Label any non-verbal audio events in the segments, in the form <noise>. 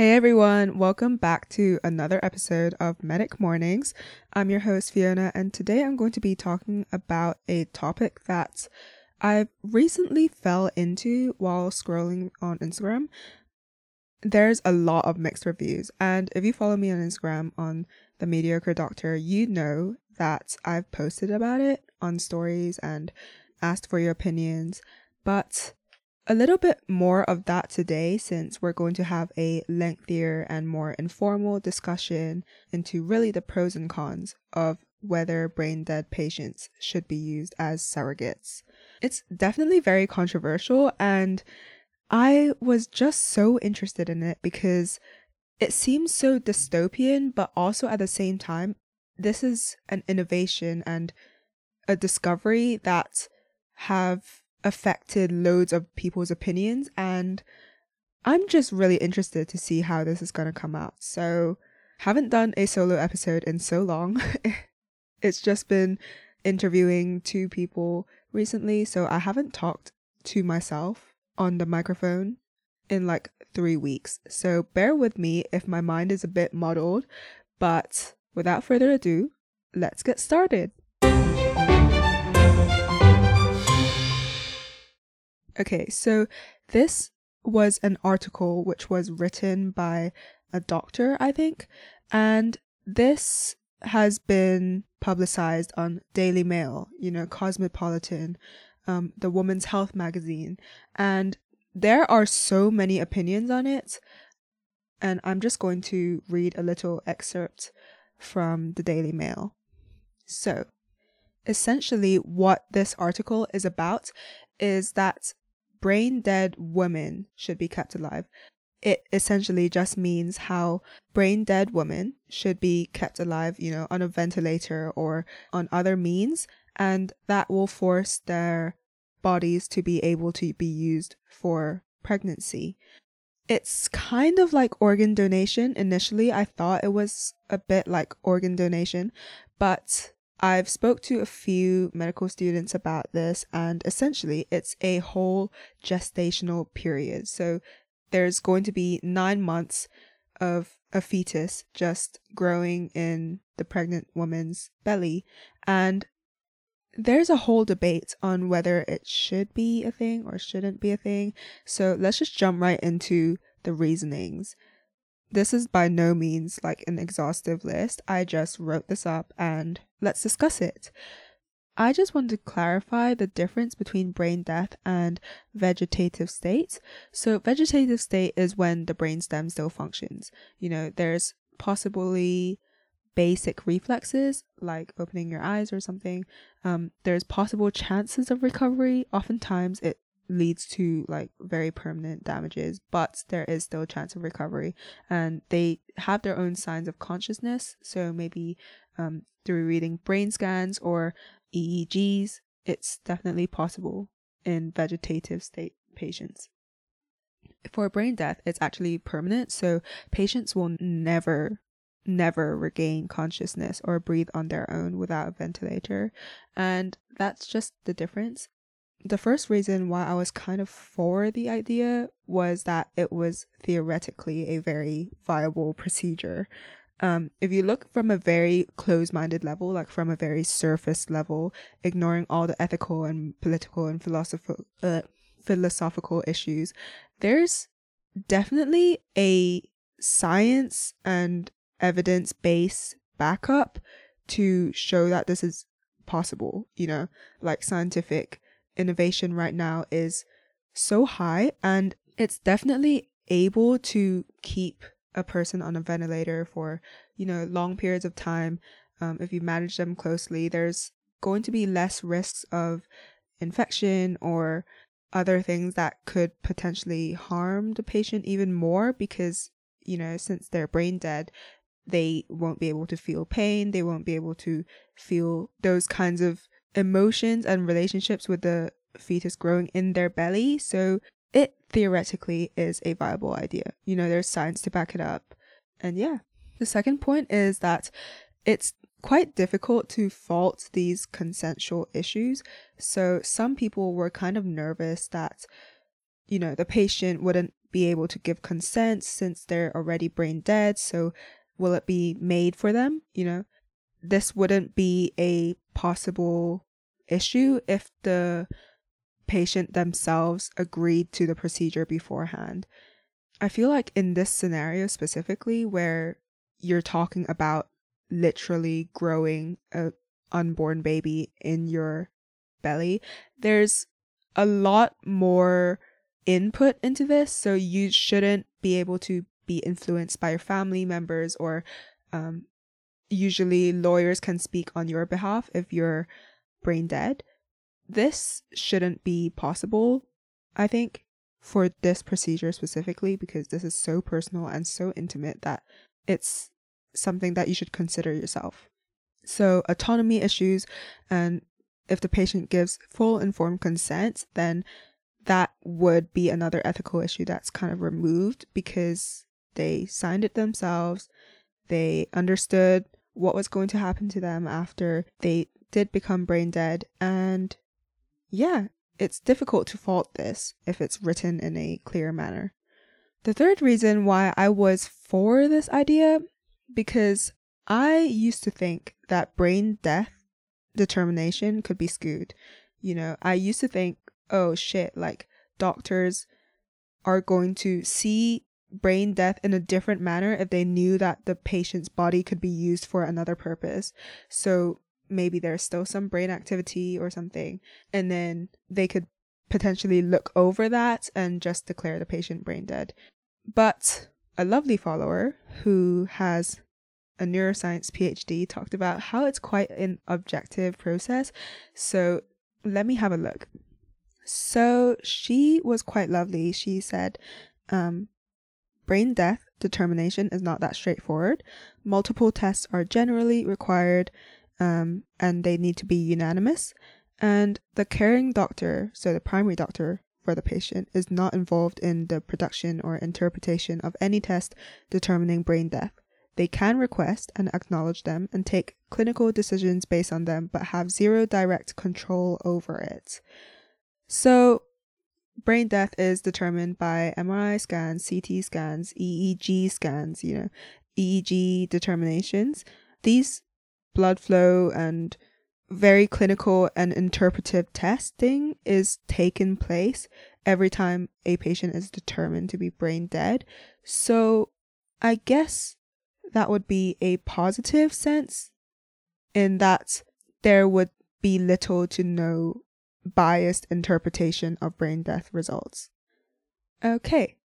Hey everyone, welcome back to another episode of Medic Mornings. I'm your host Fiona, and today I'm going to be talking about a topic that I recently fell into while scrolling on Instagram. There's a lot of mixed reviews, and if you follow me on Instagram on the Mediocre Doctor, you know that I've posted about it on stories and asked for your opinions. But a little bit more of that today since we're going to have a lengthier and more informal discussion into really the pros and cons of whether brain dead patients should be used as surrogates. It's definitely very controversial and I was just so interested in it because it seems so dystopian, but also at the same time, this is an innovation and a discovery that have affected loads of people's opinions and I'm just really interested to see how this is going to come out. So, haven't done a solo episode in so long. <laughs> it's just been interviewing two people recently, so I haven't talked to myself on the microphone in like 3 weeks. So, bear with me if my mind is a bit muddled, but without further ado, let's get started. Okay, so this was an article which was written by a doctor, I think, and this has been publicized on Daily Mail, you know, Cosmopolitan, um, the Woman's Health magazine, and there are so many opinions on it. And I'm just going to read a little excerpt from the Daily Mail. So, essentially, what this article is about is that brain dead women should be kept alive. It essentially just means how brain dead women should be kept alive, you know, on a ventilator or on other means, and that will force their bodies to be able to be used for pregnancy. It's kind of like organ donation. Initially, I thought it was a bit like organ donation, but I've spoke to a few medical students about this and essentially it's a whole gestational period. So there's going to be 9 months of a fetus just growing in the pregnant woman's belly and there's a whole debate on whether it should be a thing or shouldn't be a thing. So let's just jump right into the reasonings. This is by no means like an exhaustive list. I just wrote this up and let's discuss it. I just want to clarify the difference between brain death and vegetative state. So, vegetative state is when the brainstem still functions. You know, there's possibly basic reflexes like opening your eyes or something. Um, there's possible chances of recovery. Oftentimes, it leads to like very permanent damages, but there is still a chance of recovery. And they have their own signs of consciousness. So maybe um, through reading brain scans or EEGs, it's definitely possible in vegetative state patients. For brain death, it's actually permanent. So patients will never never regain consciousness or breathe on their own without a ventilator. And that's just the difference the first reason why I was kind of for the idea was that it was theoretically a very viable procedure. Um, if you look from a very close minded level, like from a very surface level, ignoring all the ethical and political and philosophical, uh, philosophical issues, there's definitely a science and evidence based backup to show that this is possible, you know, like scientific innovation right now is so high and it's definitely able to keep a person on a ventilator for you know long periods of time. Um, if you manage them closely there's going to be less risks of infection or other things that could potentially harm the patient even more because you know since they're brain dead they won't be able to feel pain they won't be able to feel those kinds of emotions and relationships with the fetus growing in their belly. So it theoretically is a viable idea. You know, there's science to back it up. And yeah. The second point is that it's quite difficult to fault these consensual issues. So some people were kind of nervous that, you know, the patient wouldn't be able to give consent since they're already brain dead? So will it be made for them? You know, this wouldn't be a possible issue if the patient themselves agreed to the procedure beforehand. I feel like in this scenario specifically, where you're talking about literally growing a unborn baby in your belly, there's a lot more input into this. So you shouldn't be able to be influenced by your family members or um, usually lawyers can speak on your behalf if you're brain dead. This shouldn't be possible, I think, for this procedure specifically because this is so personal and so intimate that it's something that you should consider yourself. So, autonomy issues, and if the patient gives full informed consent, then that would be another ethical issue that's kind of removed because they signed it themselves. They understood what was going to happen to them after they did become brain dead. And yeah, it's difficult to fault this if it's written in a clear manner. The third reason why I was for this idea because I used to think that brain death determination could be skewed. You know, I used to think, oh shit, like doctors are going to see brain death in a different manner if they knew that the patient's body could be used for another purpose. So maybe there's still some brain activity or something, and then they could potentially look over that and just declare the patient brain dead. But a lovely follower who has a neuroscience PhD talked about how it's quite an objective process. So let me have a look. So she was quite lovely. She said, um, brain death determination is not that straightforward. Multiple tests are generally required um, and they need to be unanimous. And the caring doctor, so the primary doctor for the patient, is not involved in the production or interpretation of any test determining brain death. They can request and acknowledge them and take clinical decisions based on them, but have zero direct control over it. So, brain death is determined by MRI scans, CT scans, EEG scans, you know, EEG determinations. These blood flow and very clinical and interpretive testing is taken place every time a patient is determined to be brain dead. So, I guess that would be a positive sense in that there would be little to no biased interpretation of brain death results. Okay,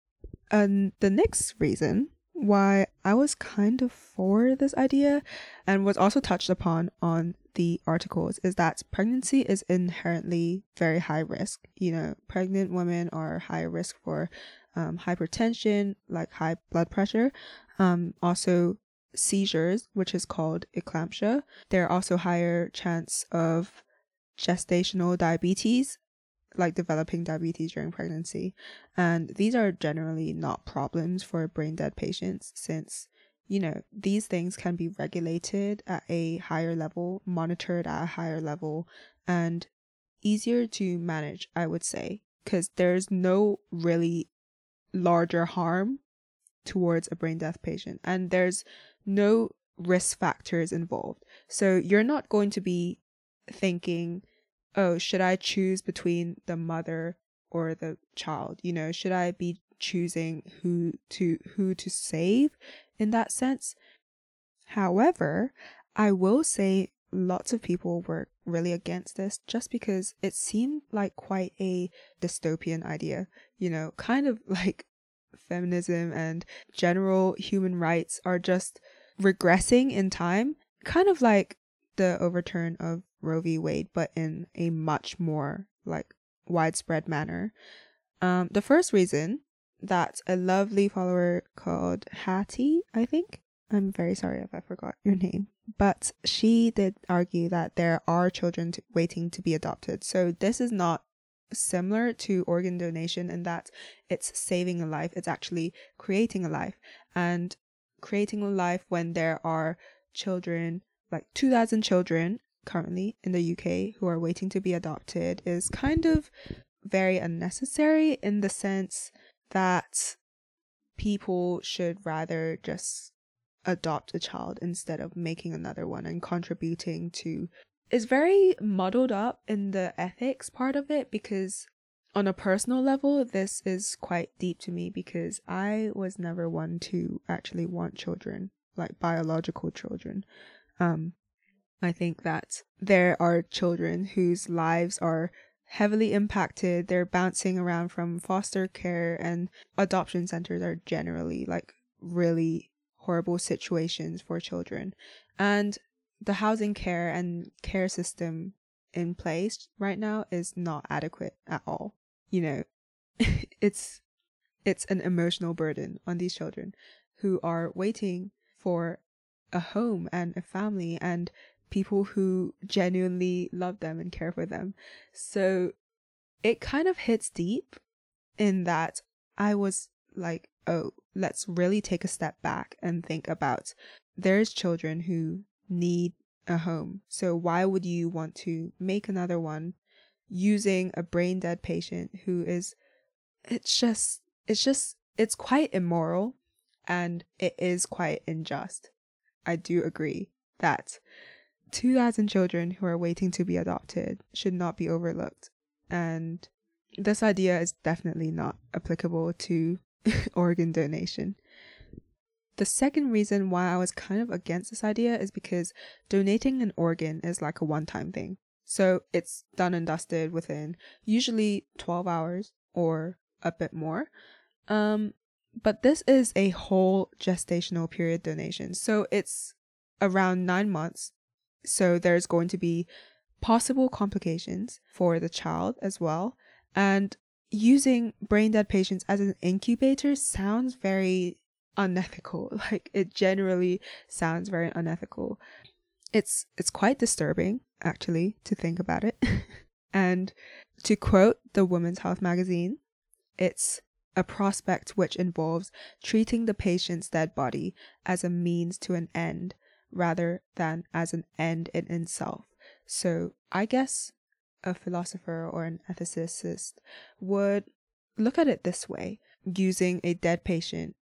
and the next reason why I was kind of for this idea and was also touched upon on the articles is that pregnancy is inherently very high risk. You know, pregnant women are high risk for um, hypertension, like high blood pressure, um, also seizures, which is called eclampsia. There are also higher chance of gestational diabetes, like developing diabetes during pregnancy. And these are generally not problems for brain dead patients since, you know, these things can be regulated at a higher level, monitored at a higher level, and easier to manage, I would say, because there's no really larger harm towards a brain death patient. And there's no risk factors involved. So you're not going to be thinking, oh, should I choose between the mother or the child? You know, should I be choosing who to who to save in that sense? However, I will say lots of people were really against this just because it seemed like quite a dystopian idea, you know, kind of <laughs> like feminism and general human rights are just regressing in time, kind of like the overturn of Roe v. Wade, but in a much more like widespread manner. Um, the first reason that a lovely follower called Hattie, I think, I'm very sorry if I forgot your name, but she did argue that there are children waiting to be adopted. So this is not similar to organ donation in that it's saving a life, it's actually creating a life. And creating a life when there are children, like 2,000 children currently in the UK who are waiting to be adopted is kind of very unnecessary in the sense that people should rather just adopt a child instead of making another one and contributing to is very muddled up in the ethics part of it because on a personal level this is quite deep to me because I was never one to actually want children like biological children um I think that there are children whose lives are heavily impacted. They're bouncing around from foster care and adoption centers are generally like really horrible situations for children. And the housing care and care system in place right now is not adequate at all. You know, <laughs> it's it's an emotional burden on these children who are waiting for a home and a family and people who genuinely love them and care for them. So it kind of hits deep in that I was like, oh, let's really take a step back and think about there's children who need a home. So why would you want to make another one using a brain dead patient who is it's just it's just it's quite immoral and it is quite unjust. I do agree that 2,000 children who are waiting to be adopted should not be overlooked. And this idea is definitely not applicable to <laughs> organ donation. The second reason why I was kind of against this idea is because donating an organ is like a one time thing. So it's done and dusted within usually 12 hours or a bit more. Um, but this is a whole gestational period donation. So it's around nine months so there's going to be possible complications for the child as well. And using brain dead patients as an incubator sounds very unethical. <laughs> Like it generally sounds very unethical. It's it's quite disturbing actually to think about it. <laughs> and to quote the Women's Health magazine, it's a prospect which involves treating the patient's dead body as a means to an end rather than as an end in itself. So I guess a philosopher or an ethicist would look at it this way using a dead patient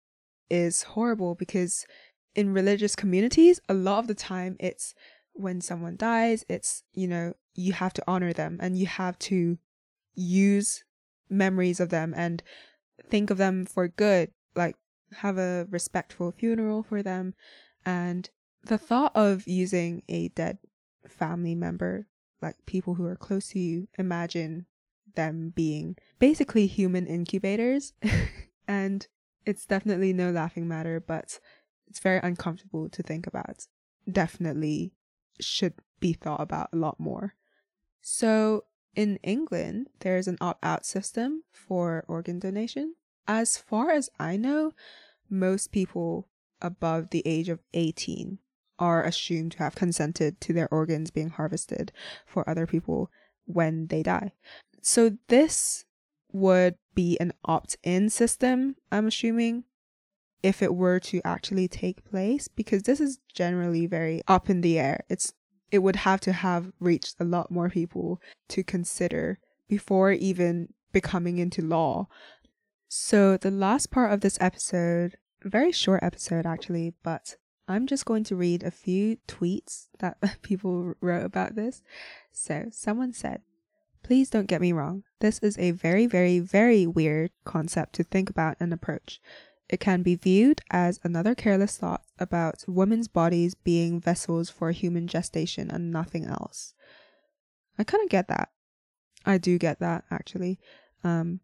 is horrible because in religious communities, a lot of the time it's when someone dies, it's, you know, you have to honor them and you have to use memories of them and think of them for good, like have a respectful funeral for them and the thought of using a dead family member, like people who are close to you, imagine them being basically human incubators. <laughs> and it's definitely no laughing matter, but it's very uncomfortable to think about. Definitely should be thought about a lot more. So in England, there's an opt out system for organ donation. As far as I know, most people above the age of 18 are assumed to have consented to their organs being harvested for other people when they die. So this would be an opt-in system, I'm assuming, if it were to actually take place because this is generally very up in the air. It's it would have to have reached a lot more people to consider before even becoming into law. So the last part of this episode, very short episode actually, but I'm just going to read a few tweets that <laughs> people wrote about this. So, someone said, Please don't get me wrong. This is a very, very, very weird concept to think about and approach. It can be viewed as another careless thought about women's bodies being vessels for human gestation and nothing else. I kind of get that. I do get that actually. Um,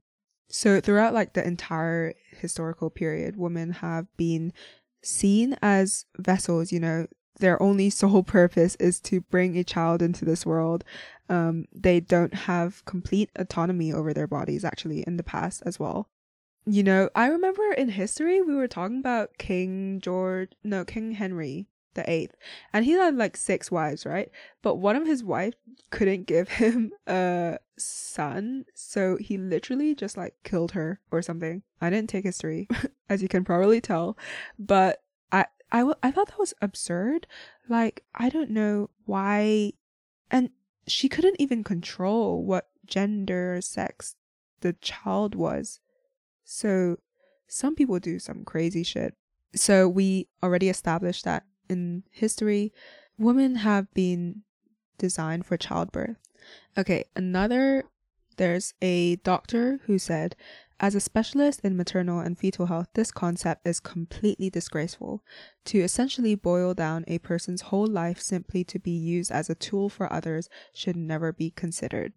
so throughout like the entire historical period, women have been seen as vessels, you know, their only <laughs> sole purpose is to bring a child into this world. Um, they don't have complete autonomy over their bodies, actually, in the past as well. You know, I remember in history we were talking about King George, no, King Henry the Eighth, and he had like six wives, right? But one of his wives couldn't give him a son, so he literally just like killed her or something. I didn't take history, <laughs> as you can probably tell, but I I, thought that was absurd. Like I don't know why, and she couldn't even control what gender sex the child was. So some people do some crazy shit. So we already established that in history, women have been designed for childbirth. Okay, another there's a doctor who said, as a specialist in maternal and fetal health, this concept is completely disgraceful. To essentially boil down a person's whole life simply to be used as a tool for others should never be considered.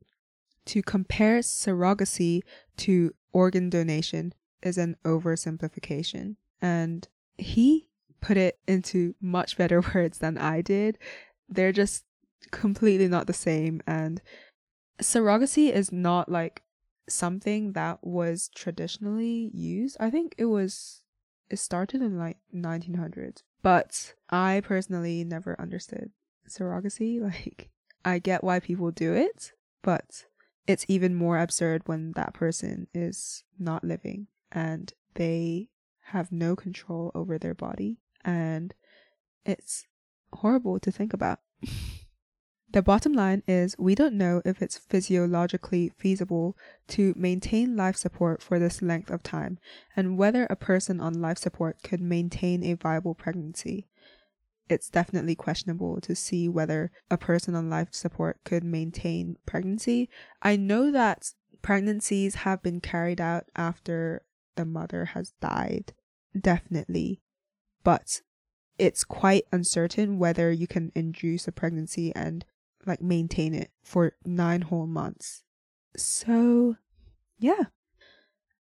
To compare surrogacy to organ donation is an oversimplification. And he put it into much better <laughs> words than I did. They're just completely not the same. And surrogacy is not like something that was traditionally used. I think it was it started in like 1900s, but I personally never understood surrogacy. <laughs> Like I get why people do it, but it's even more absurd when that person is not living and they have no control over their body and it's horrible to think about. <laughs> The bottom line is we don't know if it's physiologically feasible to maintain life support for this length of time and whether a person on life support could maintain a viable pregnancy. It's definitely questionable to see whether a person on life support could maintain pregnancy. I know that pregnancies have been carried out after the mother has died, definitely, but it's quite uncertain whether you can induce a pregnancy and like maintain it for nine whole months. So, yeah.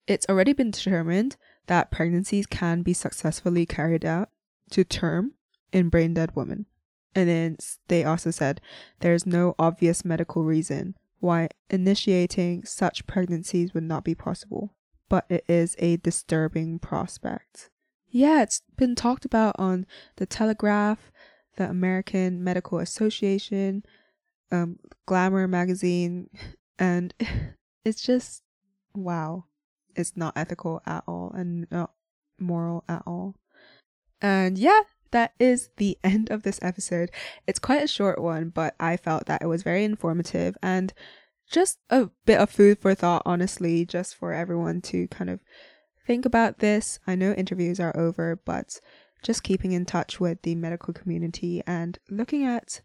It's already been determined that pregnancies can be successfully carried out to term in brain dead women. And then they also said there's no obvious medical reason why initiating such pregnancies would not be possible, but it is a disturbing prospect. Yeah, it's been talked about on the Telegraph, the American Medical Association, um, Glamour magazine, <laughs> and <laughs> it's just wow. It's not ethical at all and not moral at all. And yeah, that is the <laughs> end of this episode. It's quite a short one, but I felt that it was very informative and just a bit of food for thought, honestly, just for everyone to kind of think about this. I know interviews are over, but just keeping in touch with the medical community and looking at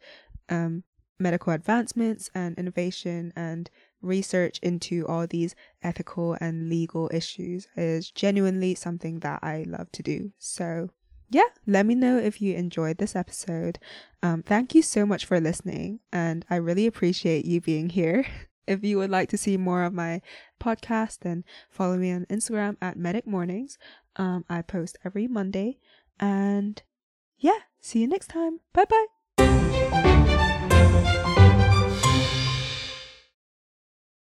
um, medical advancements and innovation and research into all these ethical and legal issues is genuinely something that I love to do. So, yeah, let me know if you enjoyed this episode. Um, thank you so much for listening, and I really appreciate you being here. <laughs> If you would like to see more of my podcast, then follow me on Instagram at Medic Mornings. Um, I post every Monday. And yeah, see you next time. Bye bye.